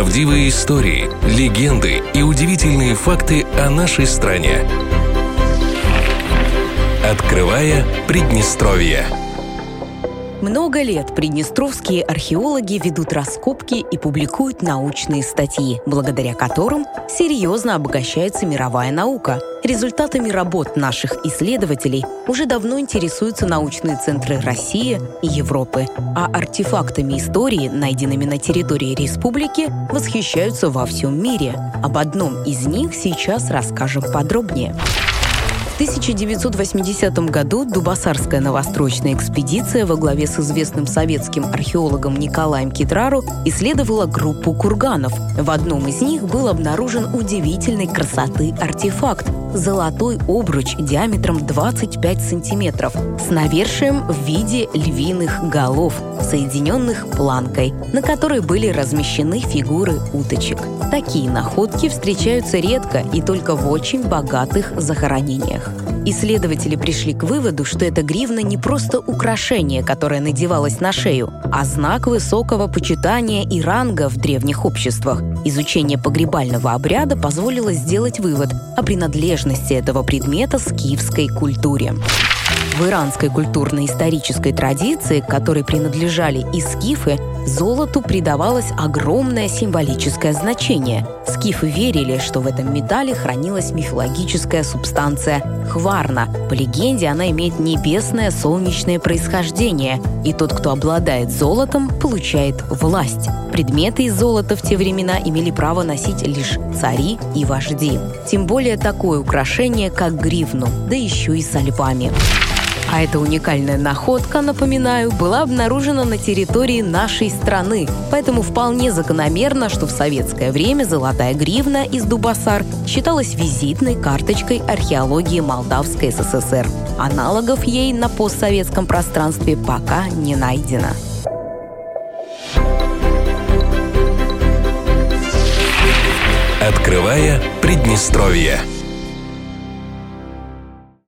Правдивые истории, легенды и удивительные факты о нашей стране. Открывая Приднестровье. Много лет приднестровские археологи ведут раскопки и публикуют научные статьи, благодаря которым серьезно обогащается мировая наука. Результатами работ наших исследователей уже давно интересуются научные центры России и Европы, а артефактами истории, найденными на территории республики, восхищаются во всем мире. Об одном из них сейчас расскажем подробнее. 1980 году Дубасарская новостроечная экспедиция во главе с известным советским археологом Николаем Китрару исследовала группу курганов. В одном из них был обнаружен удивительной красоты артефакт – золотой обруч диаметром 25 сантиметров с навершием в виде львиных голов, соединенных планкой, на которой были размещены фигуры уточек. Такие находки встречаются редко и только в очень богатых захоронениях. Исследователи пришли к выводу, что эта гривна не просто украшение, которое надевалось на шею, а знак высокого почитания и ранга в древних обществах. Изучение погребального обряда позволило сделать вывод о принадлежности этого предмета скифской культуре. В иранской культурно-исторической традиции, которой принадлежали и скифы, золоту придавалось огромное символическое значение. Скифы верили, что в этом металле хранилась мифологическая субстанция хварна. По легенде, она имеет небесное солнечное происхождение, и тот, кто обладает золотом, получает власть. Предметы из золота в те времена имели право носить лишь цари и вожди. Тем более такое украшение, как гривну, да еще и со львами. А эта уникальная находка, напоминаю, была обнаружена на территории нашей страны. Поэтому вполне закономерно, что в советское время золотая гривна из Дубасар считалась визитной карточкой археологии Молдавской СССР. Аналогов ей на постсоветском пространстве пока не найдено. Открывая Приднестровье.